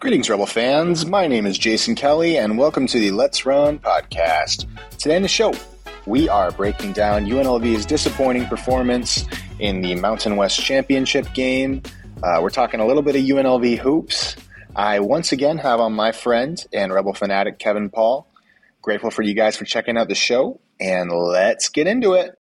Greetings, Rebel fans. My name is Jason Kelly, and welcome to the Let's Run podcast. Today in the show, we are breaking down UNLV's disappointing performance in the Mountain West Championship game. Uh, we're talking a little bit of UNLV hoops. I once again have on my friend and Rebel fanatic Kevin Paul. Grateful for you guys for checking out the show, and let's get into it.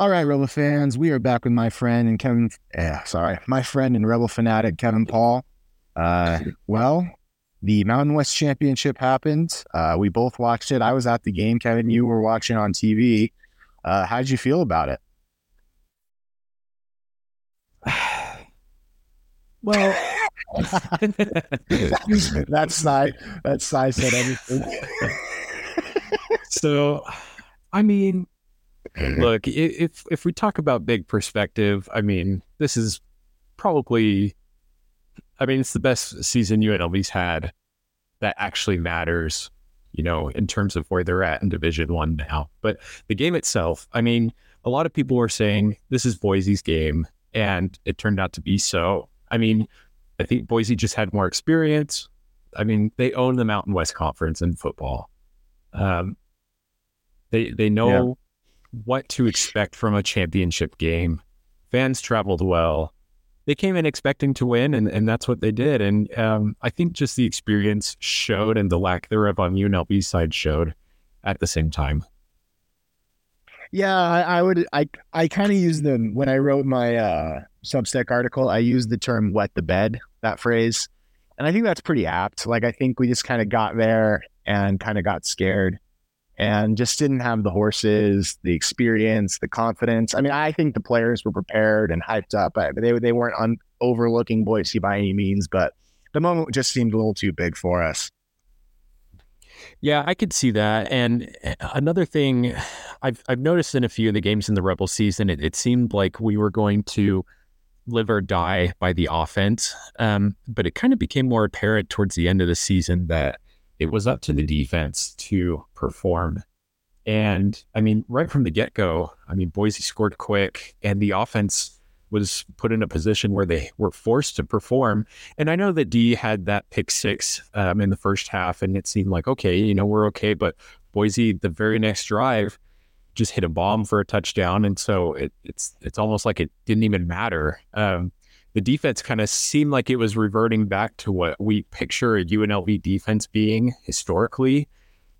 All right, Rebel fans, we are back with my friend and Kevin. Yeah, sorry, my friend and Rebel fanatic Kevin Paul. Uh, well, the Mountain West Championship happened. Uh, we both watched it. I was at the game. Kevin, you were watching on TV. Uh, how did you feel about it? well, that side, that side said everything. so, I mean, look, if if we talk about big perspective, I mean, this is probably, I mean, it's the best season UNLV's had that actually matters, you know, in terms of where they're at in Division One now. But the game itself, I mean, a lot of people were saying this is Boise's game, and it turned out to be so. I mean, I think Boise just had more experience. I mean, they own the Mountain West Conference in football. Um, they they know what to expect from a championship game. Fans traveled well. They came in expecting to win, and, and that's what they did. And um, I think just the experience showed and the lack thereof on UNLV's side showed at the same time. Yeah, I, I would. I I kind of use them when I wrote my uh, Substack article. I used the term "wet the bed" that phrase, and I think that's pretty apt. Like I think we just kind of got there and kind of got scared, and just didn't have the horses, the experience, the confidence. I mean, I think the players were prepared and hyped up. They they weren't un- overlooking Boise by any means, but the moment just seemed a little too big for us. Yeah, I could see that. And eh, another thing I've I've noticed in a few of the games in the Rebel season, it, it seemed like we were going to live or die by the offense. Um, but it kind of became more apparent towards the end of the season that it was up to the defense to perform. And I mean, right from the get go, I mean, Boise scored quick and the offense was put in a position where they were forced to perform. And I know that D had that pick six um, in the first half, and it seemed like, okay, you know, we're okay. But Boise, the very next drive, just hit a bomb for a touchdown. And so it, it's it's almost like it didn't even matter. Um, the defense kind of seemed like it was reverting back to what we picture a UNLV defense being historically.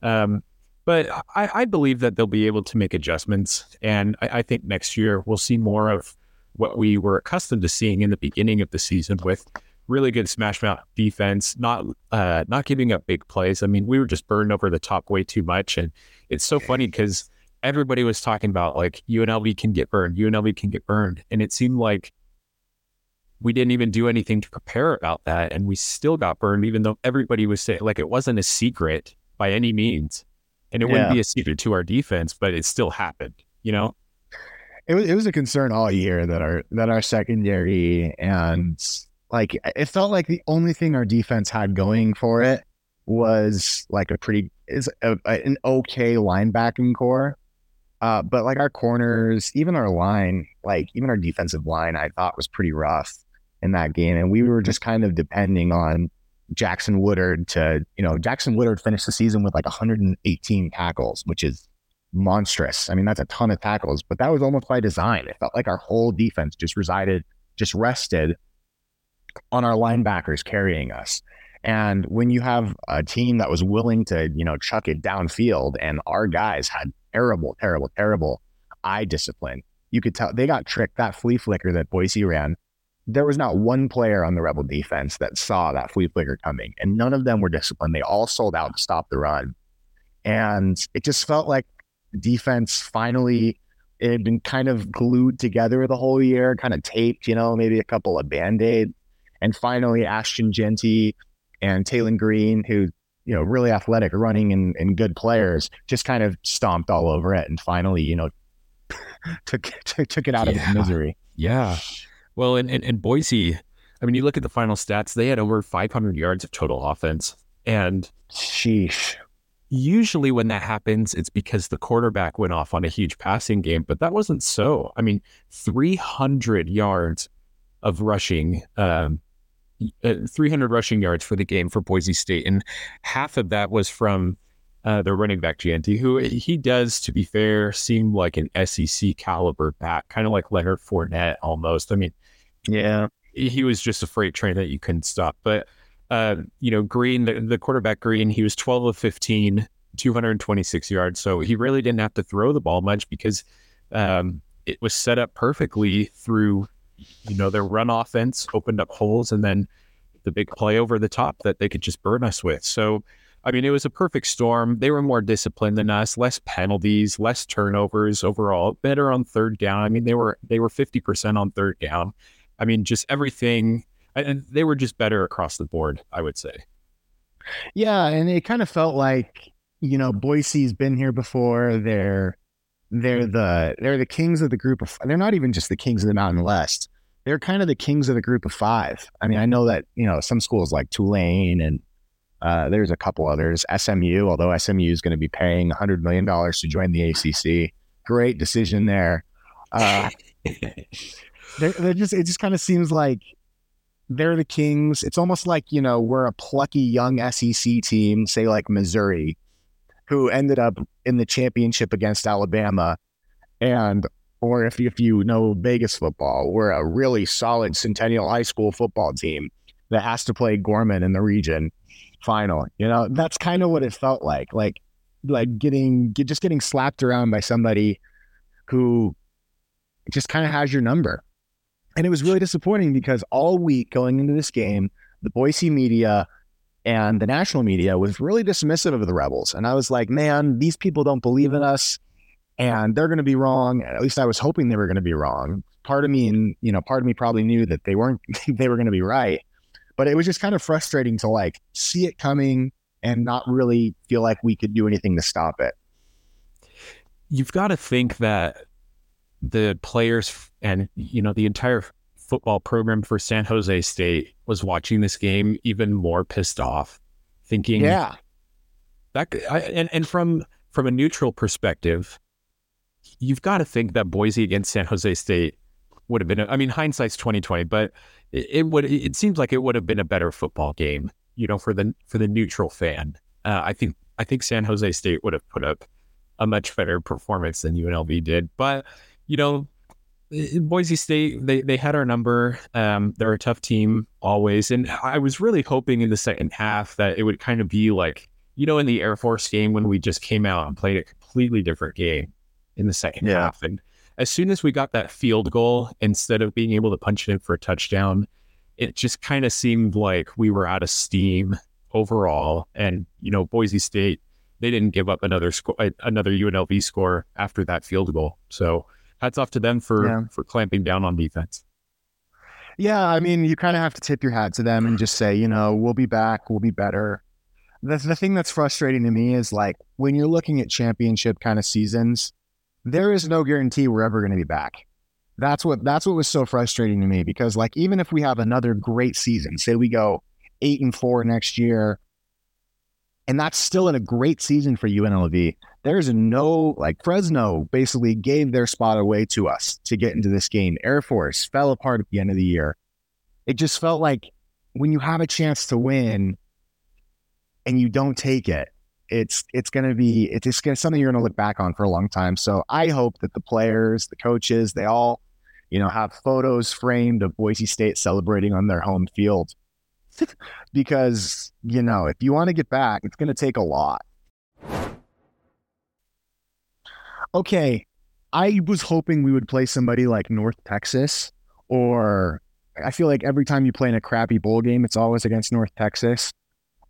Um, but I, I, believe that they'll be able to make adjustments. And I, I, think next year we'll see more of what we were accustomed to seeing in the beginning of the season with really good smash mouth defense, not uh, not giving up big plays. I mean, we were just burned over the top way too much. And it's so funny because everybody was talking about like UNLV can get burned, UNLV can get burned. And it seemed like we didn't even do anything to prepare about that. And we still got burned, even though everybody was saying like it wasn't a secret by any means. And it yeah. wouldn't be a secret to our defense, but it still happened, you know? It was, it was a concern all year that our that our secondary and like it felt like the only thing our defense had going for it was like a pretty is a, a, an okay linebacking core uh, but like our corners, even our line, like even our defensive line, I thought was pretty rough in that game. And we were just kind of depending on Jackson Woodard to, you know, Jackson Woodard finished the season with like 118 tackles, which is monstrous. I mean, that's a ton of tackles, but that was almost by design. It felt like our whole defense just resided, just rested on our linebackers carrying us. And when you have a team that was willing to, you know, chuck it downfield and our guys had terrible, terrible, terrible eye discipline. You could tell they got tricked. That flea flicker that Boise ran, there was not one player on the Rebel defense that saw that flea flicker coming, and none of them were disciplined. They all sold out to stop the run. And it just felt like defense finally it had been kind of glued together the whole year, kind of taped, you know, maybe a couple of band aids. And finally, Ashton Jeanty and Taylen Green, who you know, really athletic, running and, and good players, just kind of stomped all over it and finally, you know, took, took, took it out yeah. of misery. Yeah. Well, in, in, in Boise, I mean, you look at the final stats, they had over 500 yards of total offense. And sheesh. Usually, when that happens, it's because the quarterback went off on a huge passing game, but that wasn't so. I mean, 300 yards of rushing, um, uh, 300 rushing yards for the game for Boise State, and half of that was from uh, their running back Jeanty, who he does, to be fair, seem like an SEC caliber back, kind of like Leonard Fournette almost. I mean, yeah, he was just a freight train that you couldn't stop. But uh, you know, Green, the, the quarterback Green, he was 12 of 15, 226 yards. So he really didn't have to throw the ball much because um, it was set up perfectly through, you know, their run offense opened up holes and then the big play over the top that they could just burn us with. So, I mean, it was a perfect storm. They were more disciplined than us, less penalties, less turnovers overall, better on third down. I mean, they were they were 50% on third down. I mean, just everything and they were just better across the board, I would say. Yeah, and it kind of felt like you know Boise's been here before. They're they're mm-hmm. the they're the kings of the group of. They're not even just the kings of the Mountain West. They're kind of the kings of the group of five. I mean, I know that you know some schools like Tulane and uh, there's a couple others. SMU, although SMU is going to be paying 100 million dollars to join the ACC. Great decision there. Uh, they're, they're just it just kind of seems like they're the Kings. It's almost like, you know, we're a plucky young SEC team, say like Missouri, who ended up in the championship against Alabama. And, or if, if you know Vegas football, we're a really solid Centennial High School football team that has to play Gorman in the region final. You know, that's kind of what it felt like. Like, like getting, just getting slapped around by somebody who just kind of has your number and it was really disappointing because all week going into this game, the Boise media and the national media was really dismissive of the Rebels. And I was like, man, these people don't believe in us and they're going to be wrong. At least I was hoping they were going to be wrong. Part of me, and you know, part of me probably knew that they weren't, they were going to be right. But it was just kind of frustrating to like see it coming and not really feel like we could do anything to stop it. You've got to think that the players and you know the entire football program for San Jose State was watching this game even more pissed off, thinking, "Yeah, that." I, and and from from a neutral perspective, you've got to think that Boise against San Jose State would have been. I mean, hindsight's twenty twenty, but it, it, would. It seems like it would have been a better football game, you know, for the for the neutral fan. Uh, I think I think San Jose State would have put up a much better performance than UNLV did, but you know, Boise State, they they had our number. Um, they're a tough team always, and I was really hoping in the second half that it would kind of be like you know in the Air Force game when we just came out and played a completely different game in the second yeah. half. And as soon as we got that field goal, instead of being able to punch it in for a touchdown, it just kind of seemed like we were out of steam overall. And you know, Boise State, they didn't give up another score, uh, another UNLV score after that field goal. So hats off to them for yeah. for clamping down on defense. Yeah, I mean, you kind of have to tip your hat to them and just say, you know, we'll be back, we'll be better. The the thing that's frustrating to me is like when you're looking at championship kind of seasons, there is no guarantee we're ever going to be back. That's what that's what was so frustrating to me because like even if we have another great season, say we go 8 and 4 next year, and that's still in a great season for UNLV. There's no like Fresno basically gave their spot away to us to get into this game. Air Force fell apart at the end of the year. It just felt like when you have a chance to win and you don't take it, it's it's going to be it's just gonna, something you're going to look back on for a long time. So I hope that the players, the coaches, they all, you know, have photos framed of Boise State celebrating on their home field because, you know, if you want to get back, it's going to take a lot. Okay. I was hoping we would play somebody like North Texas, or I feel like every time you play in a crappy bowl game, it's always against North Texas.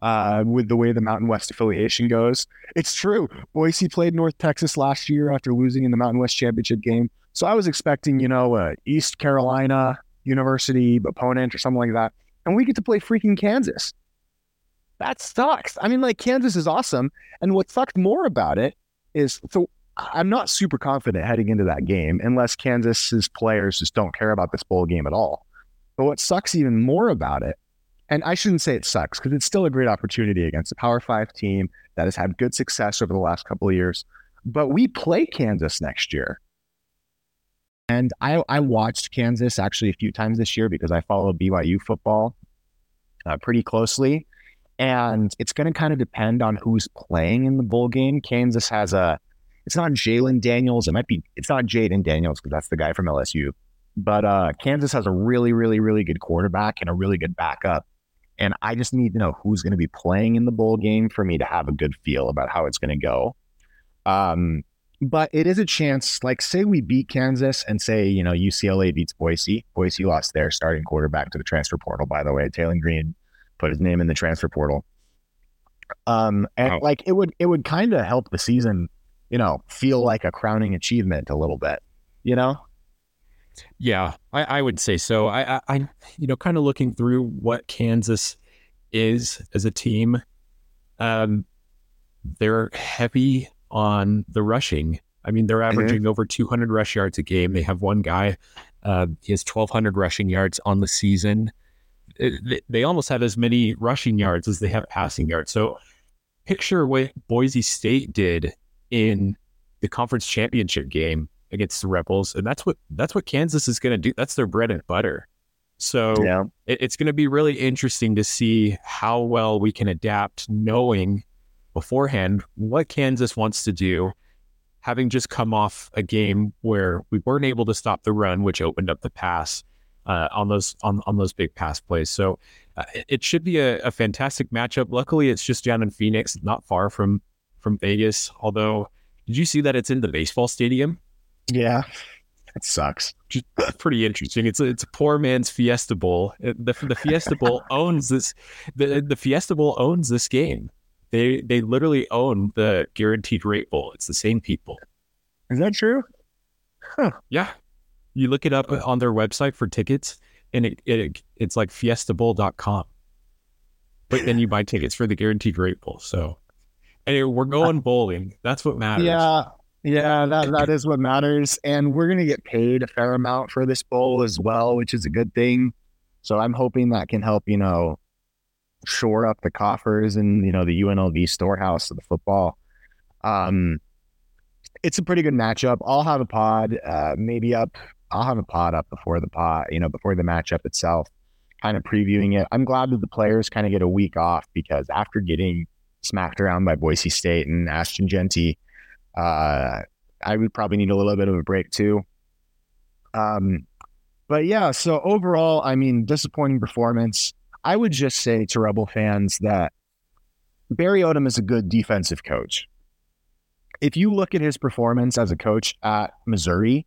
Uh, with the way the Mountain West affiliation goes, it's true. Boise played North Texas last year after losing in the Mountain West championship game. So I was expecting, you know, a East Carolina University opponent or something like that and we get to play freaking Kansas. That sucks. I mean, like Kansas is awesome, and what sucked more about it is so I'm not super confident heading into that game unless Kansas's players just don't care about this bowl game at all. But what sucks even more about it, and I shouldn't say it sucks because it's still a great opportunity against a Power Five team that has had good success over the last couple of years. But we play Kansas next year. And I, I watched Kansas actually a few times this year because I follow BYU football uh, pretty closely. And it's going to kind of depend on who's playing in the bowl game. Kansas has a, it's not Jalon Daniels. It might be, it's not Jayden Daniels because that's the guy from LSU. But uh, Kansas has a really, really, really good quarterback and a really good backup. And I just need to know who's going to be playing in the bowl game for me to have a good feel about how it's going to go. Um, but it is a chance, like, say we beat Kansas and say, you know, UCLA beats Boise. Boise lost their starting quarterback to the transfer portal, by the way. Taylen Green put his name in the transfer portal. Um, and wow. like it would it would kind of help the season, you know, feel like a crowning achievement a little bit, you know? Yeah, I, I would say so. I, I, you know, kind of looking through what Kansas is as a team. Um, they're heavy on the rushing. I mean, they're mm-hmm. averaging mm-hmm. over 200 rush yards a game. They have one guy, uh, he has 1,200 rushing yards on the season. It, they almost have as many rushing yards as they have passing yards. So picture what Boise State did in the conference championship game against the Rebels, and that's what that's what Kansas is going to do. That's their bread and butter. So yeah. it, it's going to be really interesting to see how well we can adapt, knowing beforehand what Kansas wants to do, having just come off a game where we weren't able to stop the run, which opened up the pass uh, on those on, on those big pass plays. So uh, it should be a, a, fantastic matchup. Luckily, it's just down in Phoenix, not far from from Vegas. Although, did you see that it's in the baseball stadium? Yeah, it sucks. Just pretty interesting. It's a, it's a poor man's Fiesta Bowl. Uh, the the Fiesta Bowl owns this. The the Fiesta Bowl owns this game. They they literally own the Guaranteed Rate Bowl. It's the same people. Is that true? Huh. Yeah. You look it up on their website for tickets, and it, it it's like fiestabowl.com. But then you buy tickets for the Guaranteed Rate Bowl. So, anyway, we're going bowling. That's what matters. Yeah. Yeah, that, that is what matters. And we're going to get paid a fair amount for this bowl as well, which is a good thing. So I'm hoping that can help, you know, shore up the coffers and, you know, the UNLV storehouse of the football. Um, it's a pretty good matchup. I'll have a pod, uh, maybe up. I'll have a pod up before the pod, you know, before the matchup itself, kind of previewing it. I'm glad that the players kind of get a week off because after getting smacked around by Boise State and Ashton Jeanty, uh, I would probably need a little bit of a break too. Um, but yeah, so overall, I mean, disappointing performance. I would just say to Rebel fans that Barry Odom is a good defensive coach. If you look at his performance as a coach at Missouri,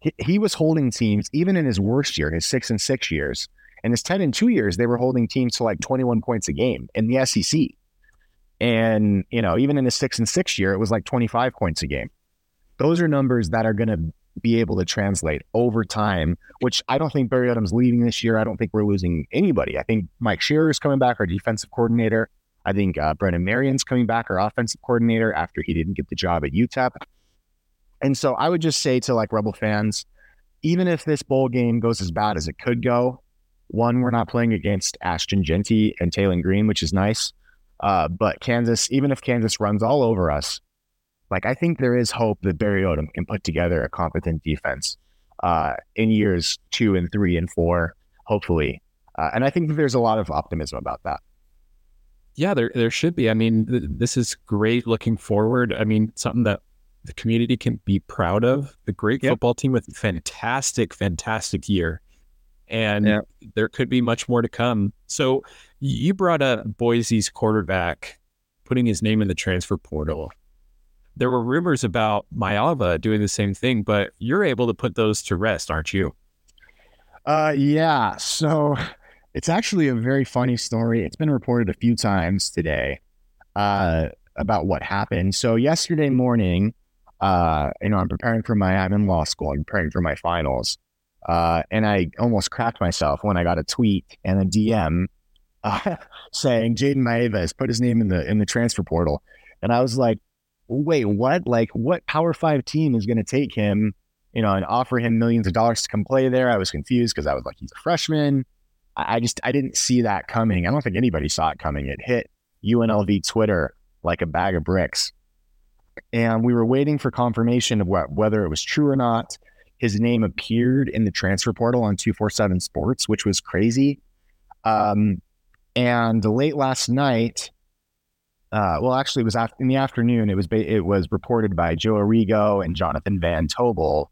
he, he was holding teams even in his worst year, his six and six years, and his 10 and two years, they were holding teams to like 21 points a game in the SEC. And, you know, even in the six and six year, it was like 25 points a game. Those are numbers that are going to be able to translate over time, which I don't think Barry Odom's leaving this year. I don't think we're losing anybody. I think Mike Scherer is coming back, our defensive coordinator. I think uh, Brennan Marion's coming back, our offensive coordinator, after he didn't get the job at UTEP. And so I would just say to like Rebel fans, even if this bowl game goes as bad as it could go, one, we're not playing against Ashton Jeanty and Taylen Green, which is nice. Uh, but Kansas, even if Kansas runs all over us, like I think there is hope that Barry Odom can put together a competent defense uh, in years two and three and four, hopefully. Uh, and I think there's a lot of optimism about that. Yeah, there there should be. I mean, th- this is great looking forward. I mean, something that the community can be proud of. The great yep. football team with fantastic, fantastic year and yeah. there could be much more to come. So you brought up Boise's quarterback putting his name in the transfer portal. There were rumors about Maiava doing the same thing, but you're able to put those to rest, aren't you? Uh, yeah. So it's actually a very funny story. It's been reported a few times today uh, about what happened. So yesterday morning, uh, you know, I'm preparing for my, I'm in law school, I'm preparing for my finals. Uh, and I almost cracked myself when I got a tweet and a DM uh, saying Jayden has put his name in the in the transfer portal, and I was like, "Wait, what? Like, what Power Five team is going to take him, you know, and offer him millions of dollars to come play there?" I was confused because I was like, "He's a freshman." I, I just I didn't see that coming. I don't think anybody saw it coming. It hit UNLV Twitter like a bag of bricks, and we were waiting for confirmation of what whether it was true or not his name appeared in the transfer portal on 247 Sports, which was crazy. Um, and late last night, uh, well, actually, it was in the afternoon. It was it was reported by Joe Arrigo and Jonathan Van Tobel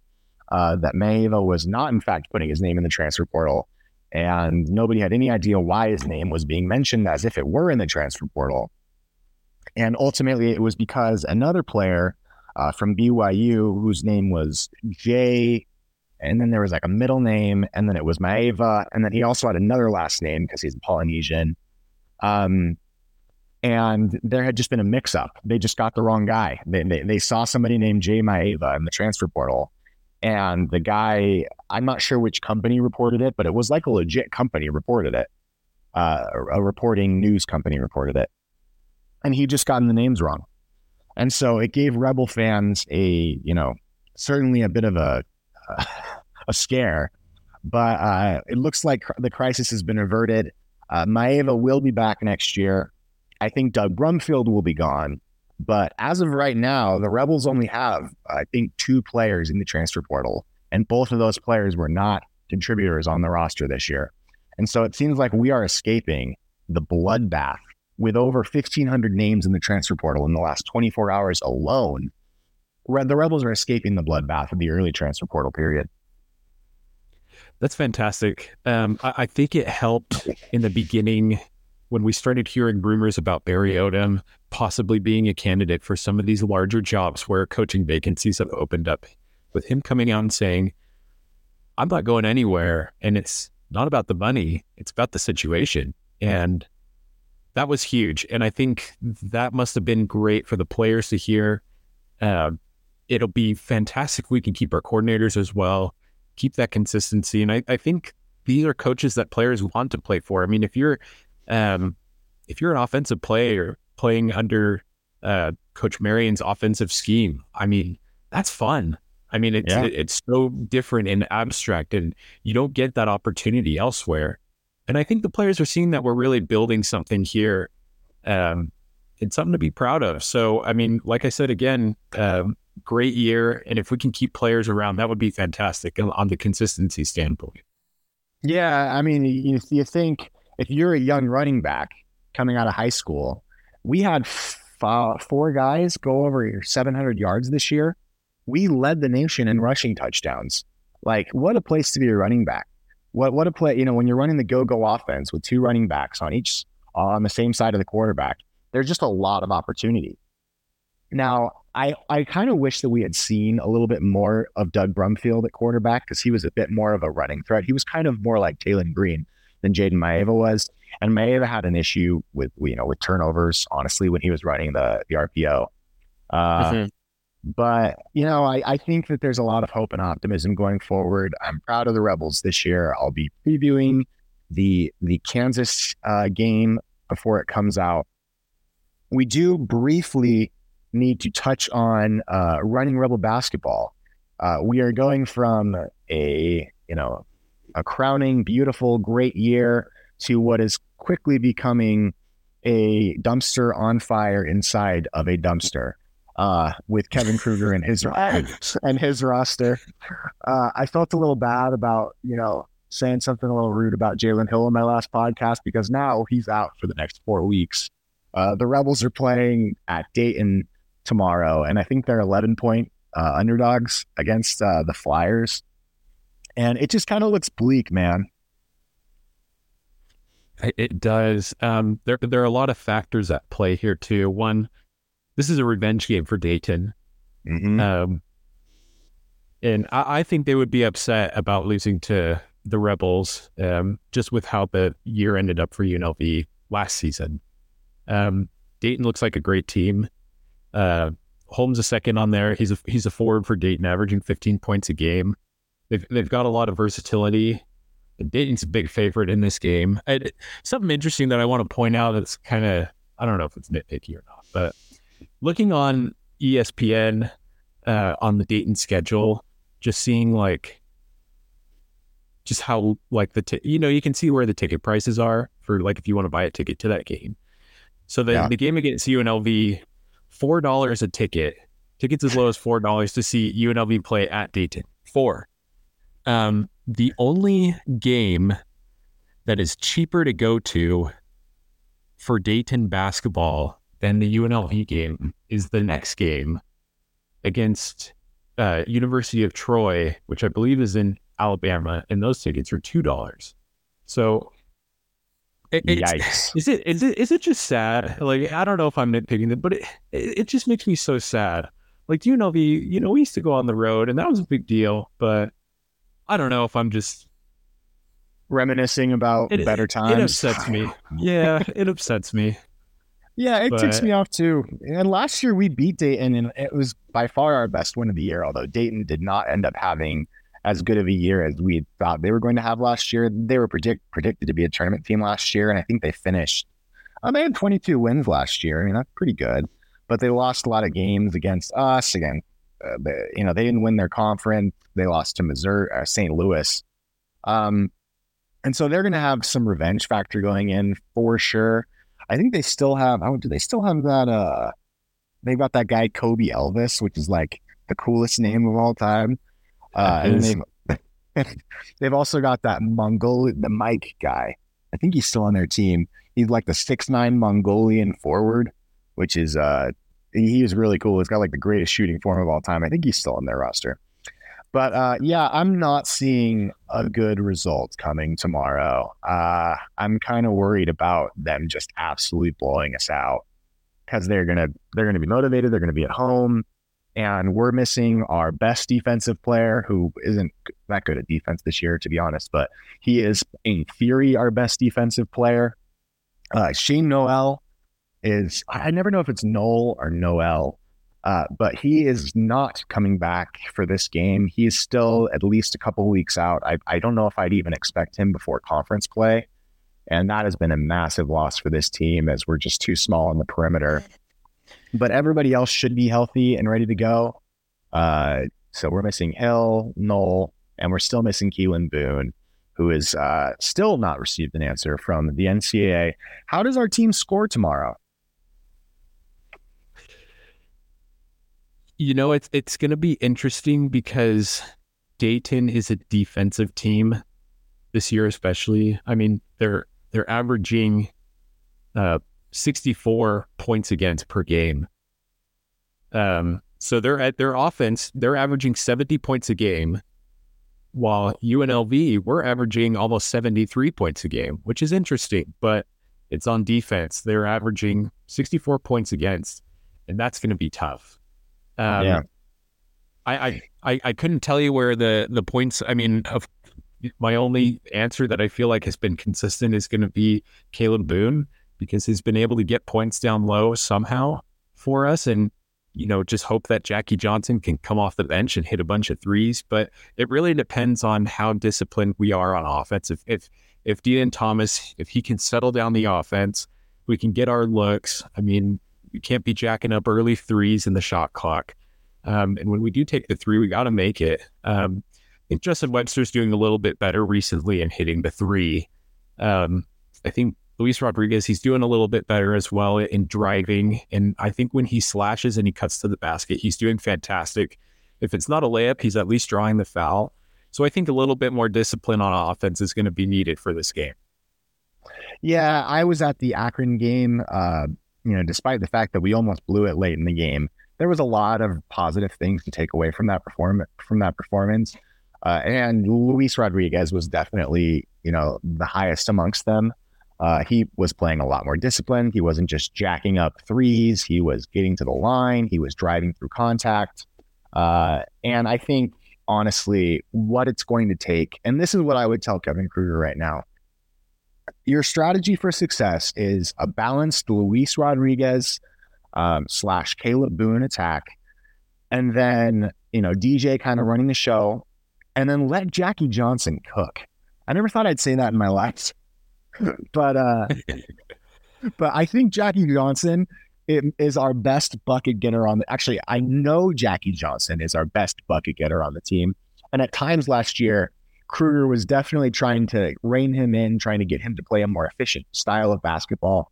uh, that Maiava was not, in fact, putting his name in the transfer portal, and nobody had any idea why his name was being mentioned as if it were in the transfer portal. And ultimately, it was because another player uh, from BYU, whose name was Jay, and then there was like a middle name, and then it was Maiava, and then he also had another last name because he's Polynesian. Um, and there had just been a mix up. They just got the wrong guy. They, they, they saw somebody named Jay Maiava in the transfer portal. And the guy, I'm not sure which company reported it, but it was like a legit company reported it. Uh, a reporting news company reported it. And he just gotten the names wrong. And so it gave Rebel fans a, you know, certainly a bit of a, a scare. But uh, it looks like the crisis has been averted. Uh, Maiava will be back next year. I think Doug Brumfield will be gone. But as of right now, the Rebels only have, I think, two players in the transfer portal. And both of those players were not contributors on the roster this year. And so it seems like we are escaping the bloodbath with over 1,500 names in the transfer portal in the last 24 hours alone. The Rebels are escaping the bloodbath of the early transfer portal period. That's fantastic. Um, I, I, think it helped in the beginning when we started hearing rumors about Barry Odom possibly being a candidate for some of these larger jobs where coaching vacancies have opened up, with him coming out and saying, I'm not going anywhere. And it's not about the money, it's about the situation. And that was huge. And I think that must have been great for the players to hear. Uh, it'll be fantastic. We can keep our coordinators as well, keep that consistency. And I, I think these are coaches that players want to play for. I mean, if you're um, if you're an offensive player playing under uh, Coach Marion's offensive scheme, I mean, that's fun. I mean, it's yeah. it's so different and abstract, and you don't get that opportunity elsewhere. And I think the players are seeing that we're really building something here. Um, it's something to be proud of. So, I mean, like I said again, um, great year, and if we can keep players around, that would be fantastic on the consistency standpoint. Yeah, I mean, you, you think if you're a young running back coming out of high school, we had f- four guys go over 700 yards this year. We led the nation in rushing touchdowns. Like, what a place to be a running back. What what a play, you know, when you're running the go-go offense with two running backs on each on the same side of the quarterback, there's just a lot of opportunity. Now, I I kind of wish that we had seen a little bit more of Doug Brumfield at quarterback because he was a bit more of a running threat. He was kind of more like Taylen Green than Jayden Maiava was. And Maiava had an issue with you know with turnovers, honestly, when he was running the the RPO. Uh, mm-hmm. But you know, I, I think that there's a lot of hope and optimism going forward. I'm proud of the Rebels this year. I'll be previewing the the Kansas uh, game before it comes out. We do briefly need to touch on uh, running Rebel basketball. Uh, we are going from a you know a crowning, beautiful, great year to what is quickly becoming a dumpster on fire inside of a dumpster. Uh, with Kevin Kruger and his and his roster, uh, I felt a little bad about you know saying something a little rude about Jalen Hill in my last podcast because now he's out for the next four weeks. Uh, the Rebels are playing at Dayton tomorrow, and I think they're 11 point uh, underdogs against uh, the Flyers and it just kind of looks bleak, man. It does. Um, there, there are a lot of factors at play here too. One, this is a revenge game for Dayton, mm-hmm. um, and I, I, think they would be upset about losing to the Rebels, um, just with how the year ended up for UNLV last season. Um, Dayton looks like a great team. Uh, Holmes a second on there. He's a he's a forward for Dayton, averaging 15 points a game. They've they've got a lot of versatility. Dayton's a big favorite in this game. And something interesting that I want to point out that's kind of I don't know if it's nitpicky or not, but looking on ESPN uh, on the Dayton schedule, just seeing like just how like the t- you know you can see where the ticket prices are for like if you want to buy a ticket to that game. So the yeah. the game against UNLV, four dollars a ticket. Tickets as low as four dollars to see UNLV play at Dayton. Four Um, the only game that is cheaper to go to for Dayton basketball than the UNLV game is the next game against uh, University of Troy, which I believe is in Alabama, and those tickets are two dollars. So, it, Yikes. is it is it is it just sad? Like I don't know if I'm nitpicking it, but it it, it just makes me so sad. Like UNLV, you know, we used to go on the road, and that was a big deal, but I don't know if I'm just reminiscing about it, better times. It upsets me. Yeah, it upsets me. Yeah, it but... ticks me off too. And last year we beat Dayton, and it was by far our best win of the year. Although Dayton did not end up having as good of a year as we thought they were going to have last year. They were predict, predicted to be a tournament team last year, and I think they finished. Uh, they had 22 wins last year. I mean, that's pretty good. But they lost a lot of games against us. Again, uh, they, you know, they didn't win their conference. They lost to Missouri, uh, St. Louis. Um, and so they're going to have some revenge factor going in for sure. I think they still have. Oh, do they still have that? Uh, they've got that guy Kobe Elvis, which is like the coolest name of all time. Uh, and they've they've also got that Mongol, the Mike guy. I think he's still on their team. He's like the six nine Mongolian forward, which is uh, he is really cool. He's got like the greatest shooting form of all time. I think he's still on their roster. But uh, yeah, I'm not seeing a good result coming tomorrow. Uh, I'm kind of worried about them just absolutely blowing us out because they're gonna they're gonna be motivated. They're gonna be at home, and we're missing our best defensive player who isn't that good at defense this year, to be honest. But he is, in theory, our best defensive player. Uh, Shane Nowell is I never know if it's Noel or Noel uh, but he is not coming back for this game. He's still at least a couple weeks out. I, I don't know if I'd even expect him before conference play. And that has been a massive loss for this team as we're just too small on the perimeter. But everybody else should be healthy and ready to go. Uh, so we're missing Hill, Noel, and we're still missing Keylan Boone, who is uh, still not received an answer from the NCAA. How does our team score tomorrow? You know, it's it's going to be interesting because Dayton is a defensive team this year, especially. I mean, they're they're averaging uh, 64 points against per game. Um, so they're at their offense, they're averaging 70 points a game, while UNLV we're averaging almost 73 points a game, which is interesting. But it's on defense; they're averaging 64 points against, and that's going to be tough. Um, yeah. I, I, I couldn't tell you where the, the points, I mean, of my only answer that I feel like has been consistent is going to be Kalib Boone because he's been able to get points down low somehow for us. And, you know, just hope that Jackie Johnson can come off the bench and hit a bunch of threes. But it really depends on how disciplined we are on offense. If, if, if Dean Thomas, if he can settle down the offense, we can get our looks. I mean, you can't be jacking up early threes in the shot clock. Um, and when we do take the three, we got to make it. Um, I think Justin Webster's doing a little bit better recently in hitting the three. Um, I think Luis Rodriguez, he's doing a little bit better as well in driving. And I think when he slashes and he cuts to the basket, he's doing fantastic. If it's not a layup, he's at least drawing the foul. So I think a little bit more discipline on offense is going to be needed for this game. Yeah, I was at the Akron game. Uh, you know, despite the fact that we almost blew it late in the game, there was a lot of positive things to take away from that perform from that performance. Uh, and Luis Rodriguez was definitely, you know, the highest amongst them. Uh, he was playing a lot more disciplined. He wasn't just jacking up threes. He was getting to the line. He was driving through contact. Uh, and I think, honestly, what it's going to take, and this is what I would tell Kevin Kruger right now your strategy for success is a balanced Luis Rodriguez um, slash Kalib Boone attack, and then you know DJ kind of running the show, and then let Jackie Johnson cook. I never thought I'd say that in my life, but uh, but I think Jackie Johnson is our best bucket getter on the. Actually, I know Jackie Johnson is our best bucket getter on the team, and at times last year Kruger was definitely trying to rein him in, trying to get him to play a more efficient style of basketball.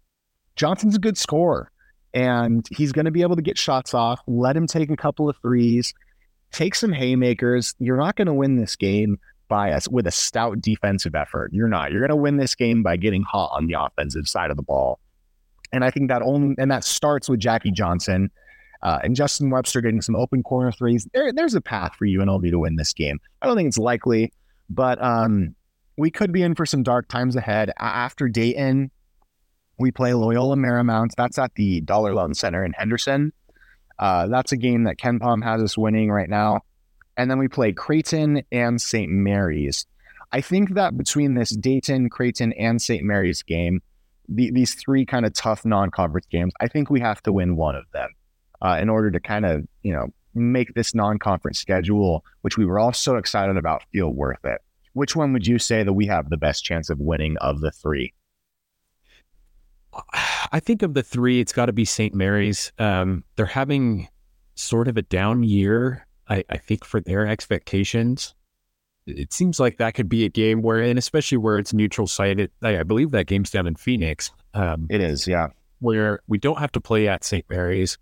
Johnson's a good scorer, and he's going to be able to get shots off. Let him take a couple of threes, take some haymakers. You're not going to win this game, by us with a stout defensive effort. You're not. You're going to win this game by getting hot on the offensive side of the ball. And I think that only and that starts with Jackie Johnson uh, and Justin Webster getting some open corner threes. There, there's a path for UNLV to win this game. I don't think it's likely, but um, we could be in for some dark times ahead. After Dayton, we play Loyola Marymount. That's at the Dollar Loan Center in Henderson. Uh, that's a game that KenPom has us winning right now. And then we play Creighton and St. Mary's. I think that between this Dayton, Creighton, and St. Mary's game, the, these three kind of tough non-conference games, I think we have to win one of them uh, in order to kind of you know make this non-conference schedule, which we were all so excited about, feel worth it. Which one would you say that we have the best chance of winning of the three? I think of the three, it's got to be St. Mary's. Um, they're having sort of a down year, I, I, think, for their expectations. It seems like that could be a game where, and especially where it's neutral site, I, I believe that game's down in Phoenix. Um, it is, yeah. Where we don't have to play at St. Mary's.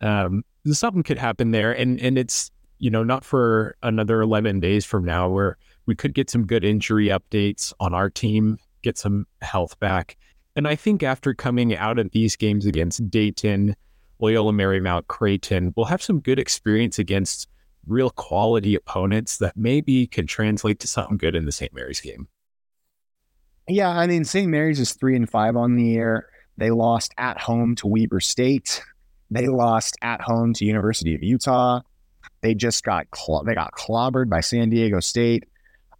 Um, something could happen there, and and it's you know not for another eleven days from now where we could get some good injury updates on our team, get some health back and I think after coming out of these games against Dayton, Loyola Marymount, Creighton, we'll have some good experience against real quality opponents that maybe can translate to something good in the St. Mary's game. Yeah, I mean, St. Mary's is three and five on the year. They lost at home to Weber State. They lost at home to University of Utah. They just got they got clobbered by San Diego State.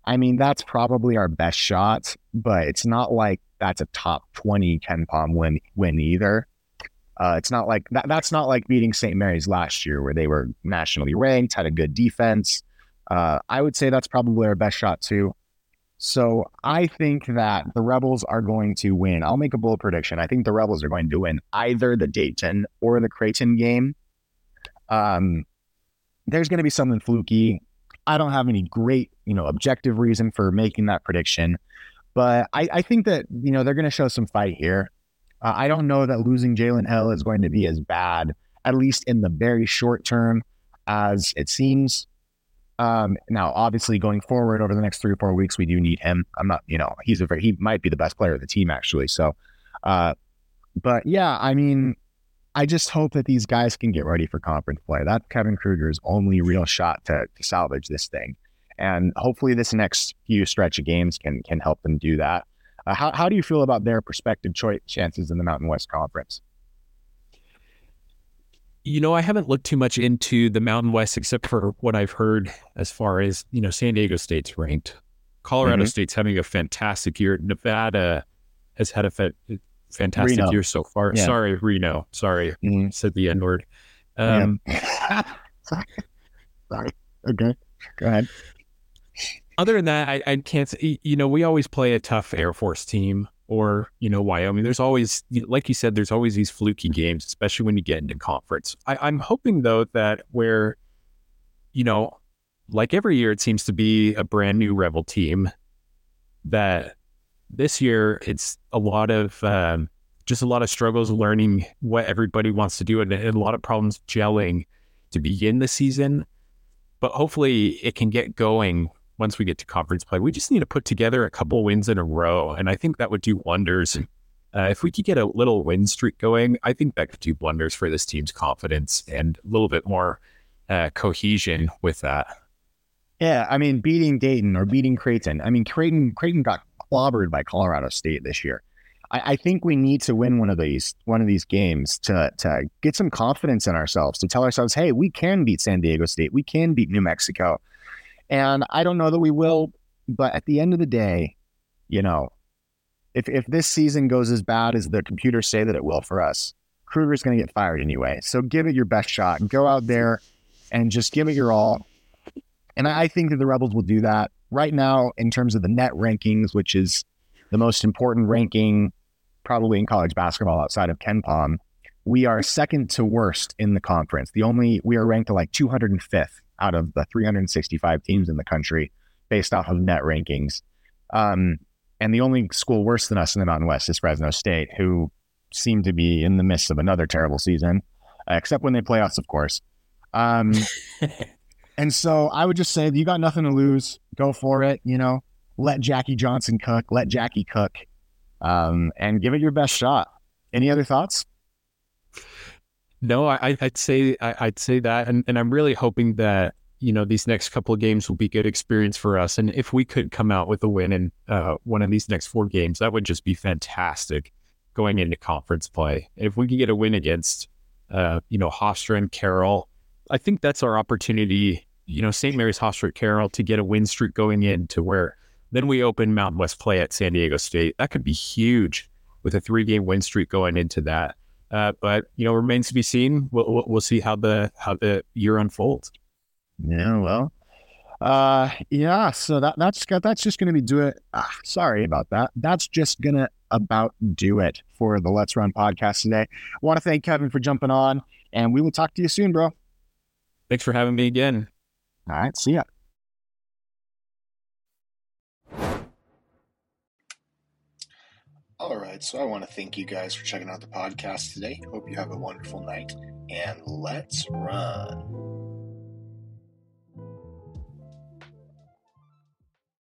I mean, that's probably our best shot, but it's not like that's a top 20 KenPom win win either. Uh, it's not like that, that's not like beating St. Mary's last year where they were nationally ranked, had a good defense. Uh, I would say that's probably our best shot too. So I think that the Rebels are going to win. I'll make a bold prediction. I think the Rebels are going to win either the Dayton or the Creighton game. Um, there's going to be something fluky. I don't have any great, you know, objective reason for making that prediction, but I, I think that you know they're going to show some fight here. Uh, I don't know that losing Jalen Hill is going to be as bad, at least in the very short term, as it seems. Um, now, obviously, going forward over the next three or four weeks, we do need him. I'm not, you know, he's a very, he might be the best player of the team actually. So, uh, but yeah, I mean, I just hope that these guys can get ready for conference play. That's Kevin Kruger's only real shot to, to salvage this thing. And hopefully this next few stretch of games can can help them do that. Uh, how, how do you feel about their prospective choice chances in the Mountain West Conference? You know, I haven't looked too much into the Mountain West except for what I've heard as far as, you know, San Diego State's ranked. Colorado mm-hmm. State's having a fantastic year. Nevada has had a fa- fantastic Reno. year so far. Yeah. Sorry, Reno. Sorry, mm-hmm. said the N word. Um, Sorry. Sorry. Okay. Go ahead. Other than that, I, I can't. Say, You know, we always play a tough Air Force team or you know Wyoming. There's always, like you said, there's always these fluky games, especially when you get into conference. I, I'm hoping though that where, you know, like every year, it seems to be a brand new Rebel team. That this year it's a lot of um, just a lot of struggles learning what everybody wants to do and, and a lot of problems gelling to begin the season. But hopefully it can get going once we get to conference play. We just need to put together a couple wins in a row. And I think that would do wonders. Uh, if we could get a little win streak going, I think that could do wonders for this team's confidence and a little bit more uh, cohesion with that. Yeah, I mean, beating Dayton or beating Creighton. I mean, Creighton Creighton got clobbered by Colorado State this year. I, I, think we need to win one of these one of these games to to get some confidence in ourselves, to tell ourselves, hey, we can beat San Diego State, we can beat New Mexico. And I don't know that we will, but at the end of the day, you know, if if this season goes as bad as the computers say that it will for us, Kruger's going to get fired anyway. So give it your best shot. Go out there and just give it your all. And I think that the Rebels will do that right now, in terms of the net rankings, which is the most important ranking probably in college basketball outside of KenPom, we are second to worst in the conference. The only we are ranked like 205th out of the 365 teams in the country based off of net rankings. Um, and the only school worse than us in the Mountain West is Fresno State, who seem to be in the midst of another terrible season, uh, except when they play us, of course. Um, And so I would just say you got nothing to lose. Go for it. You know, let Jackie Johnson cook, let Jackie cook, um, and give it your best shot. Any other thoughts? No, I, would say I, would say that, and, and I'm really hoping that you know these next couple of games will be good experience for us. And if we could come out with a win in uh, one of these next four games, that would just be fantastic going into conference play. If we could get a win against, uh, you know, Hofstra and Carroll, I think that's our opportunity. You know, St. Mary's Hofstra Carroll to get a win streak going into where then we open Mountain West play at San Diego State. That could be huge with a three game win streak going into that. Uh, but you know, remains to be seen. We'll, we'll see how the how the year unfolds. Yeah, well, uh, yeah. So that that's that's just going to be do it. Ah, sorry about that. That's just gonna about do it for the Let's Run podcast today. I want to thank Kevin for jumping on, and we will talk to you soon, bro. Thanks for having me again. All right, see ya. All right, so I want to thank you guys for checking out the podcast today. Hope you have a wonderful night, and let's run.